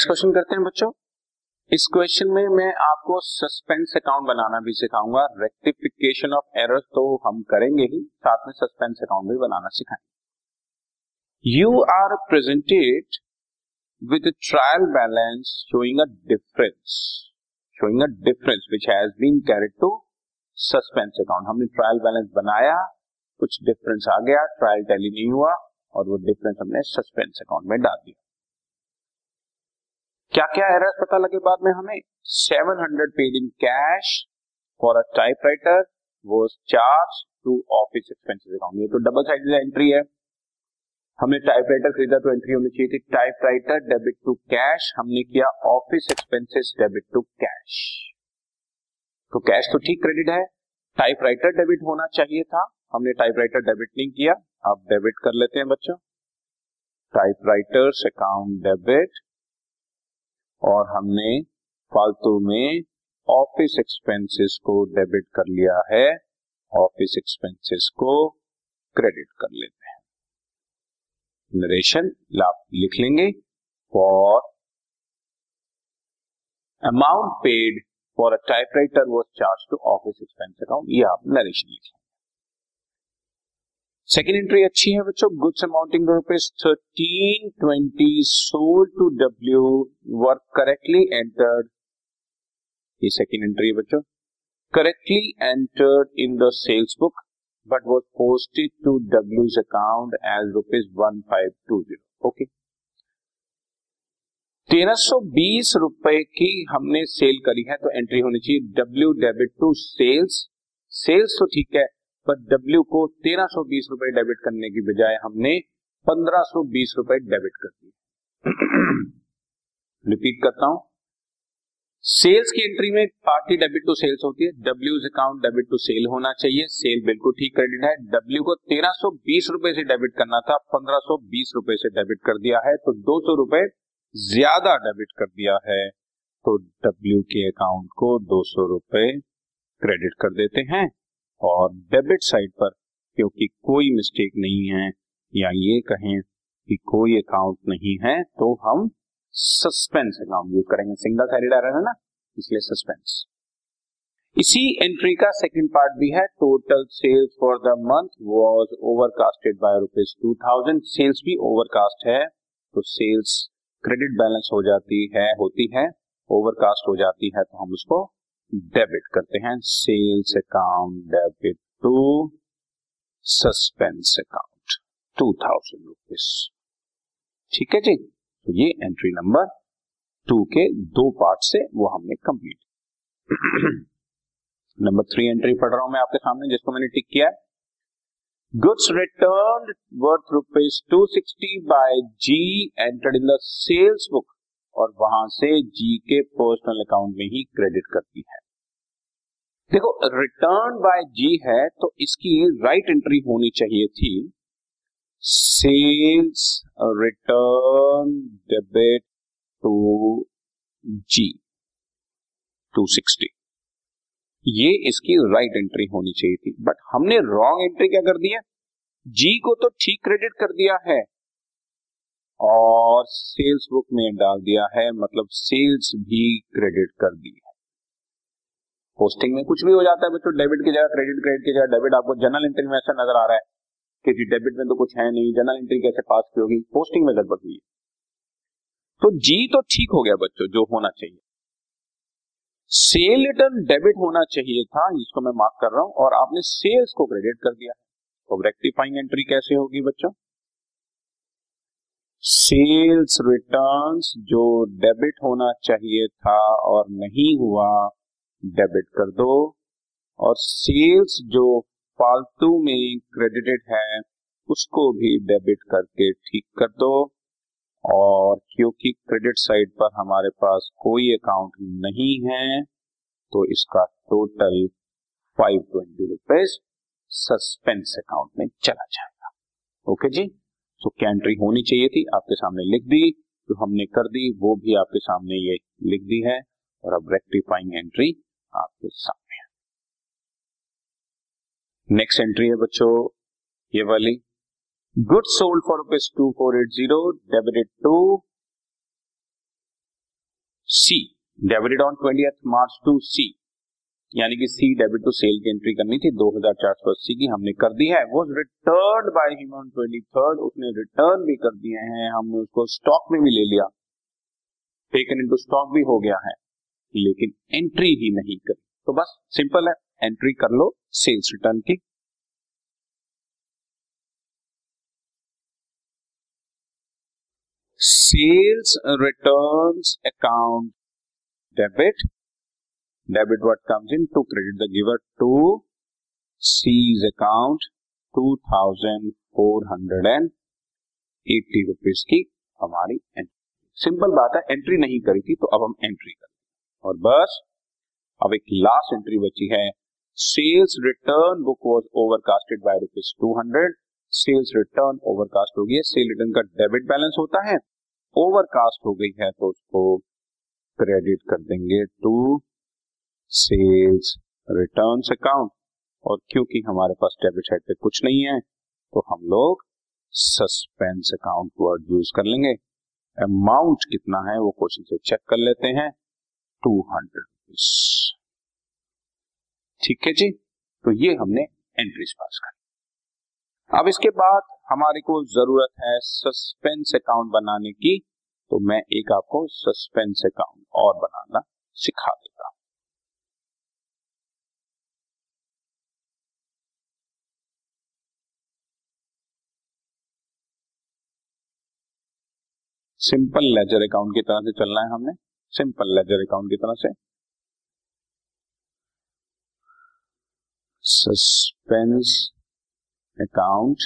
Next question करते हैं बच्चों। इस क्वेश्चन में मैं आपको सस्पेंस अकाउंट बनाना भी सिखाऊँगा। रेक्टिफिकेशन ऑफ़ एरर तो हम करेंगे ही, साथ में सस्पेंस अकाउंट भी बनाना सिखाएँगे। You are presented with trial balance showing a difference showing a difference which has been carried to suspense account हमने ट्रायल बैलेंस बनाया, कुछ डिफरेंस आ गया ट्रायल टैली नहीं हुआ, और वो डिफरेंस हमने सस्पेंस अकाउंट में डाल दिया। क्या क्या एरर्स पता लगे बाद में हमें? 700 paid in cash for a typewriter वो charge to office expenses account ये तो डबल साइडेड एंट्री है। हमने टाइपराइटर खरीदा तो एंट्री होनी चाहिए थी टाइपराइटर डेबिट टू कैश हमने किया office expenses debit to cash तो कैश तो ठीक क्रेडिट है। टाइपराइटर डेबिट होना चाहिए था। हमने टाइपराइटर डेबिट नहीं किया। अब डेबिट कर लेते हैं बच्चों। टाइपराइटर्स अकाउंट डेबिट और हमने फालतू में ऑफ़िस एक्सपेंसेस को डेबिट कर लिया है ऑफ़िस एक्सपेंसेस को क्रेडिट कर लेते हैं। नरेशन आप लिख लेंगे for amount paid for a typewriter was charge to office expense account ये आप नरेशन लिखें सेकेंड एंट्री अच्छी है बच्चों goods amounting rupees thirteen twenty sold to W work correctly entered ये सेकेंड एंट्री है बच्चों। Correctly entered in the sales book but was posted to डब्ल्यूज account as rupees one five two zero okay तेरह सौ बीस रुपए की हमने cell करी है तो एंट्री होनी चाहिए W debit to sales sales तो ठीक है पर डब्ल्यू को तेरह सौ बीस रुपए डेबिट करने की बजाय हमने पंद्रह सौ बीस रुपए डेबिट कर दिए। रिपीट करता हूँ। सेल्स की एंट्री में पार्टी डेबिट टू सेल्स होती है। W account debit to sale होना चाहिए। सेल बिल्कुल ठीक क्रेडिट है। डब्ल्यू को तेरह सौ बीस रुपए से डेबिट करना था। पंद्रह सौ बीस रुपए से डेबिट कर दिया है। तो दो सौ रुपए ज़्यादा डेबिट कर दिया है। तो डब्ल्यू के अकाउंट को दो सौ रुपए क्रेडिट कर देते हैं। और डेबिट साइड पर, क्योंकि कोई मिस्टेक नहीं है, या ये कहें कि कोई अकाउंट नहीं है तो हम सस्पेंस अकाउंट यूज़ करेंगे। सिंगल साइडेड एरर है ना? इसलिए सस्पेंस इसी एंट्री का सेकंड पार्ट भी है। Total sales for the month was overcasted by rupees two thousand sales भी ओवरकास्ट है तो सेल्स क्रेडिट बैलेंस हो जाती है, होती है ओवरकास्ट हो जाती है तो हम उसको डेबिट करते हैं, sales account debit to suspense account two thousand rupees ठीक है जी? तो ये एंट्री नंबर टू के दो पार्ट से वो हमने कंप्लीट नंबर थ्री एंट्री पढ़ रहा हूँ मैं आपके सामने, जिसको मैंने टिक किया है। Return worth worth rupees 260 by G entered in the sales book और वहाँ से जी के पर्सनल अकाउंट में ही क्रेडिट करती है। देखो रिटर्न बाय जी है तो इसकी राइट एंट्री होनी चाहिए थी। Sales return debit to G 260 ये इसकी राइट एंट्री होनी चाहिए थी। बट हमने रॉन्ग एंट्री क्या कर दिया? जी को तो ठीक क्रेडिट कर दिया है। और सेल्स बुक में डाल दिया है मतलब सेल्स भी क्रेडिट कर दी है। पोस्टिंग में कुछ भी हो जाता है बच्चों डेबिट की जगह क्रेडिट क्रेडिट की जगह डेबिट आपको जनरल एंट्री में ऐसा नज़र आ रहा है कि जी डेबिट में तो कुछ है नहीं जनरल एंट्री कैसे पास की होगी पोस्टिंग में गड़बड़ हुई है। तो जी तो ठीक हो गया बच्चों, जो होना चाहिए। सेल रिटर्न डेबिट होना चाहिए था जिसको मैं मार्क कर रहा हूँ और आपने सेल्स को क्रेडिट कर दिया। तो रेक्टिफाइंग एंट्री कैसे होगी बच्चों? सेल्स रिटर्न्स जो डेबिट होना चाहिए था और नहीं हुआ डेबिट कर दो। और सेल्स जो फालतू में क्रेडिटेड है, उसको भी डेबिट करके ठीक कर दो। और क्योंकि क्रेडिट साइड पर हमारे पास कोई अकाउंट नहीं है तो इसका total five twenty rupees suspense account में चला जाएगा। ओके जी? तो क्या एंट्री होनी चाहिए थी, आपके सामने लिख दी, जो हमने कर दी, वो भी आपके सामने ये लिख दी है, और अब रेक्टिफाइंग एंट्री आपके सामने है। नेक्स्ट एंट्री है बच्चों, ये वाली। Good sold for rupees two four eight zero debited to C debited on twenty March to C यानी कि सी डेबिट टू सेल की एंट्री करनी थी दो हज़ार चार सौ अस्सी की हमने कर दी है। वो return by him on twenty third उसने रिटर्न भी कर दिए हैं। हमने उसको स्टॉक में भी ले लिया। टेकन इनटू स्टॉक भी हो गया है। लेकिन एंट्री ही नहीं करी। तो बस सिंपल है। एंट्री कर लो सेल्स रिटर्न की। Sales returns account debit debit what comes in to credit the giver to C's account two thousand four hundred and eighty rupees की हमारी एंट्री सिंपल बात है एंट्री नहीं करी थी तो अब हम एंट्री करें। और बस, अब एक लास्ट एंट्री बची है। Sales return book was overcasted by rupees two hundred sales return overcast हो गई है। सेल रिटर्न का डेबिट बैलेंस होता है। ओवरकास्ट हो गई है तो उसको क्रेडिट कर देंगे टू सेल्स रिटर्न अकाउंट और क्योंकि हमारे पास डेबिट साइड पे कुछ नहीं है तो हम लोग सस्पेंस अकाउंट वर्ड यूज़ कर लेंगे। अमाउंट कितना है, वो क्वेश्चन से चेक कर लेते हैं। टू हंड्रेड रुपीज़ ठीक है जी? तो ये हमने एंट्रीज पास कर अब इसके बाद हमारे को ज़रूरत है सस्पेंस अकाउंट बनाने की तो मैं एक आपको सस्पेंस अकाउंट और बनाना सिखा देता सिंपल लेजर अकाउंट की तरह से चलना है हमने। सिंपल लेजर अकाउंट की तरह से। Suspense account,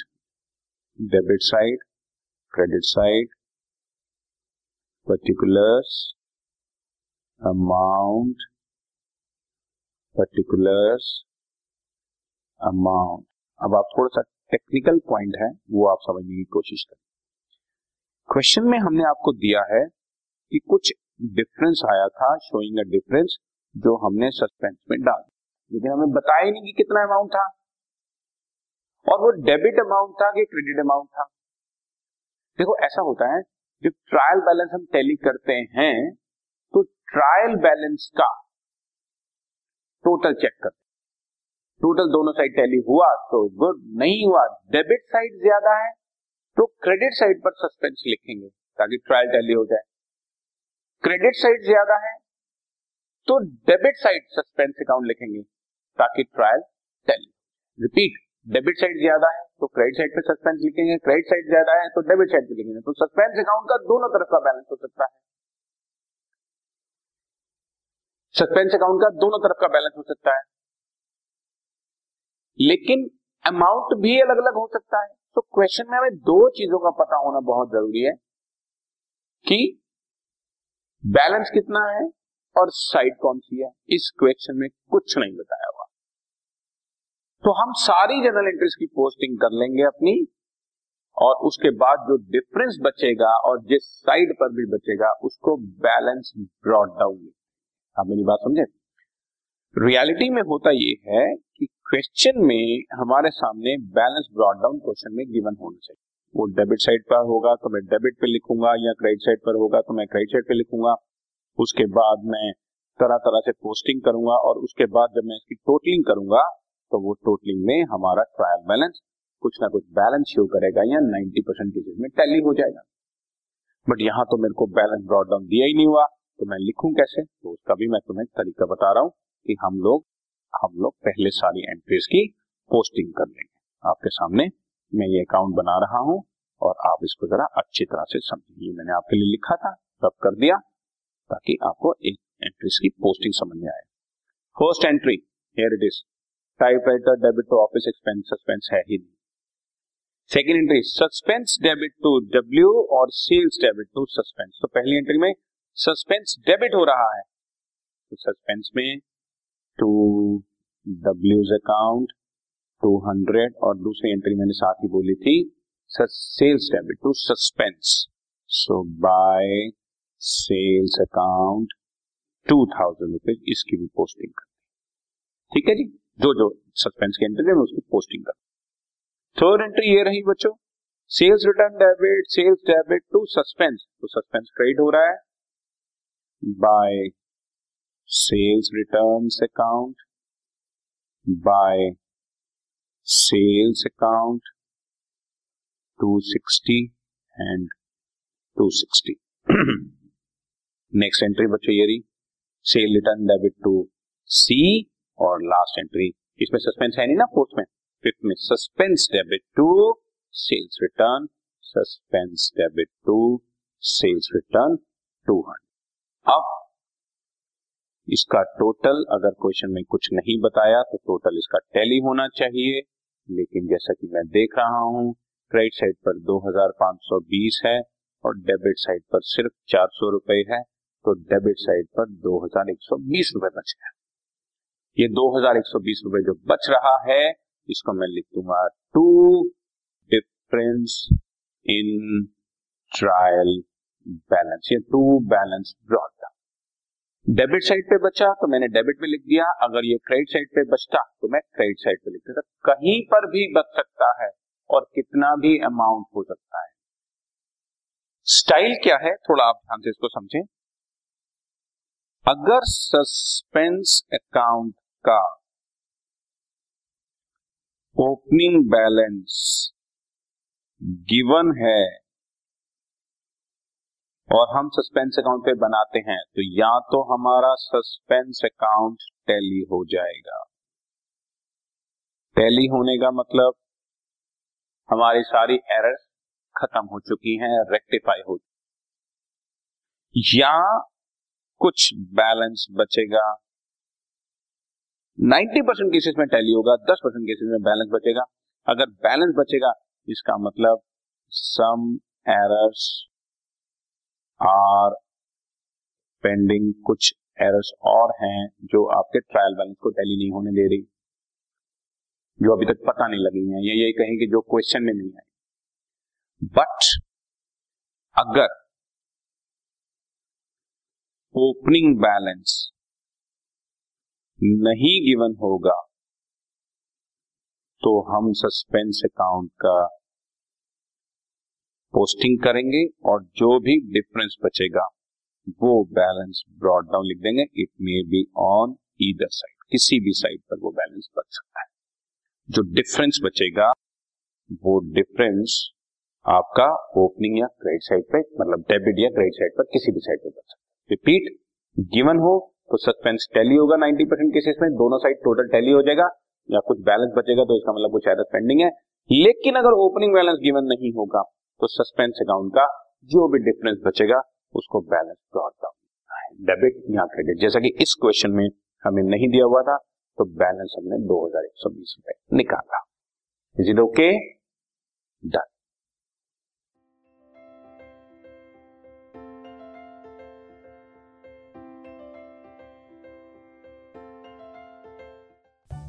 debit side, credit side, particulars, amount particulars, amount. अब आप थोड़ा सा टेक्निकल पॉइंट है, वो आप समझने की कोशिश करें। क्वेश्चन में हमने आपको दिया है कि कुछ डिफरेंस आया था शोइंग अ डिफरेंस जो हमने सस्पेंस में डाल लेकिन हमें बताया नहीं कि कितना अमाउंट था। और वो डेबिट अमाउंट था कि क्रेडिट अमाउंट था? देखो, ऐसा होता है, जब ट्रायल बैलेंस हम टैली करते हैं तो ट्रायल बैलेंस का टोटल चेक करते टोटल दोनों साइड टैली हुआ तो गुड नहीं हुआ डेबिट साइड ज़्यादा है तो क्रेडिट साइड पर सस्पेंस लिखेंगे, ताकि ट्रायल टैली हो जाए। क्रेडिट साइड ज़्यादा है तो डेबिट साइड सस्पेंस अकाउंट लिखेंगे, ताकि trial tally repeat debit side ज़्यादा है तो क्रेडिट साइड पे सस्पेंस लिखेंगे क्रेडिट साइड ज़्यादा है तो डेबिट साइड पे लिखेंगे। तो सस्पेंस अकाउंट का दोनों तरफ़ का बैलेंस हो सकता है। सस्पेंस अकाउंट का दोनों तरफ़ का बैलेंस हो सकता है। लेकिन अमाउंट भी अलग अलग हो सकता है। तो क्वेश्चन में हमें दो चीज़ों का पता होना बहुत ज़रूरी है कि बैलेंस कितना है और साइड कौन सी है। इस क्वेश्चन में कुछ नहीं बताया हुआ। तो हम सारी जनरल इंटरेस्ट की पोस्टिंग कर लेंगे अपनी और उसके बाद जो डिफरेंस बचेगा और जिस साइड पर भी बचेगा, उसको बैलेंस ब्रॉड डाउन आप मेरी बात समझे? रियलिटी में होता यह है कि क्वेश्चन में हमारे सामने बैलेंस ब्रॉड डाउन क्वेश्चन में गिवन होना चाहिए। वो डेबिट साइड पर होगा तो मैं डेबिट पे लिखूँगा या क्रेडिट साइड पर होगा तो मैं क्रेडिट साइड पे लिखूँगा। उसके बाद मैं तरह तरह से पोस्टिंग करूँगा और उसके बाद जब मैं इसकी टोटलिंग करूँगा तो वो टोटलिंग में हमारा ट्रायल बैलेंस कुछ ना कुछ बैलेंस शो करेगा या 90 परसेंट में टैली हो जाएगा। बट यहाँ तो मेरे को बैलेंस ब्रॉड डाउन दिया ही नहीं हुआ तो मैं लिखूं कैसे? तो उसका भी मैं तुम्हें तरीका बता रहा हूँ कि हम लोग हम लोग पहले सारी एंट्रीज की पोस्टिंग कर लेंगे। आपके सामने मैं ये अकाउंट बना रहा हूँ और आप इसको जरा अच्छी तरह से समझिए। मैंने आपके लिए लिखा था सब कर दिया, ताकि आपको एक एंट्रीज की पोस्टिंग समझ में आए। First entry here it is typewriter debit to office expense suspense है ही नहीं। Second entry suspense debit to W और सेल्स डेबिट टू सस्पेंस तो पहली एंट्री में सस्पेंस डेबिट हो रहा है। तो सस्पेंस में टू डब्ल्यूज अकाउंट टू हंड्रेड, और दूसरी एंट्री मैंने साथ ही बोली थी sales debit to suspense so by sales account two thousand rupees इसकी भी पोस्टिंग कर ठीक है जी? जो जो सस्पेंस की एंट्री है उसकी पोस्टिंग कर थर्ड एंट्री ये रही बच्चों sales return debit sales debit to suspense तो सस्पेंस क्रेडिट हो रहा है। By sales returns account by sales account 260 and 260 next entry बच्चों, ये रही sale return debit to C और लास्ट एंट्री इसमें सस्पेंस है नहीं ना फोर्थ में? फिफ्थ में suspense debit to sales return suspense debit to sales return two hundred अब इसका टोटल अगर क्वेश्चन में कुछ नहीं बताया तो टोटल इसका टैली होना चाहिए। लेकिन जैसा कि मैं देख रहा हूँ क्रेडिट साइड पर 2520 है और डेबिट साइड पर सिर्फ़ चार सौ रुपए है तो डेबिट साइड पर 2120 रुपए बच गया ये 2120 रुपए जो बच रहा है, इसको मैं लिख दूँगा to difference in trial balance ये to balance broad debit side पे बचा तो मैंने डेबिट में लिख दिया। अगर ये क्रेडिट साइड पे बचता तो मैं क्रेडिट साइड पे लिख देता। कहीं पर भी बच सकता है और कितना भी अमाउंट हो सकता है। स्टाइल क्या है? थोड़ा आप ध्यान से इसको समझें। अगर सस्पेंस अकाउंट का ओपनिंग बैलेंस गिवन है और हम सस्पेंस अकाउंट पे बनाते हैं तो या तो हमारा सस्पेंस अकाउंट टैली हो जाएगा। टैली होने का मतलब हमारी सारी एरर खत्म हो चुकी हैं रेक्टिफाई हो या कुछ बैलेंस बचेगा। 90 परसेंट केसेस में टैली होगा 10 परसेंट केसेस में बैलेंस बचेगा। अगर बैलेंस बचेगा, इसका मतलब सम एरर्स आर पेंडिंग कुछ एरर्स और हैं जो आपके ट्रायल बैलेंस को टैली नहीं होने दे रही। जो अभी तक पता नहीं लगी है। ये यही कहें कि जो क्वेश्चन में नहीं आई बट अगर ओपनिंग बैलेंस नहीं गिवन होगा तो हम सस्पेंस अकाउंट का पोस्टिंग करेंगे और जो भी डिफरेंस बचेगा वो बैलेंस ब्रॉड डाउन लिख देंगे it may be on either side किसी भी साइड पर वो बैलेंस बच सकता है जो डिफरेंस बचेगा वो डिफरेंस आपका ओपनिंग या क्रेडिट साइड पे मतलब डेबिट या क्रेडिट साइड पर किसी भी साइड पे बच सकता है रिपीट गिवन हो तो सस्पेंस टैली होगा 90 परसेंट केसेस में दोनों साइड टोटल टैली हो जाएगा या कुछ बैलेंस बचेगा तो इसका मतलब कुछ एरर पेंडिंग है लेकिन अगर ओपनिंग बैलेंस गिवन नहीं होगा तो सस्पेंस अकाउंट का जो भी डिफरेंस बचेगा, उसको बैलेंस ब्रॉड डाउन डेबिट या क्रेडिट जैसा कि इस क्वेश्चन में हमें नहीं दिया हुआ था तो बैलेंस हमने दो हज़ार एक सौ बीस रुपए निकाला। Is it okay done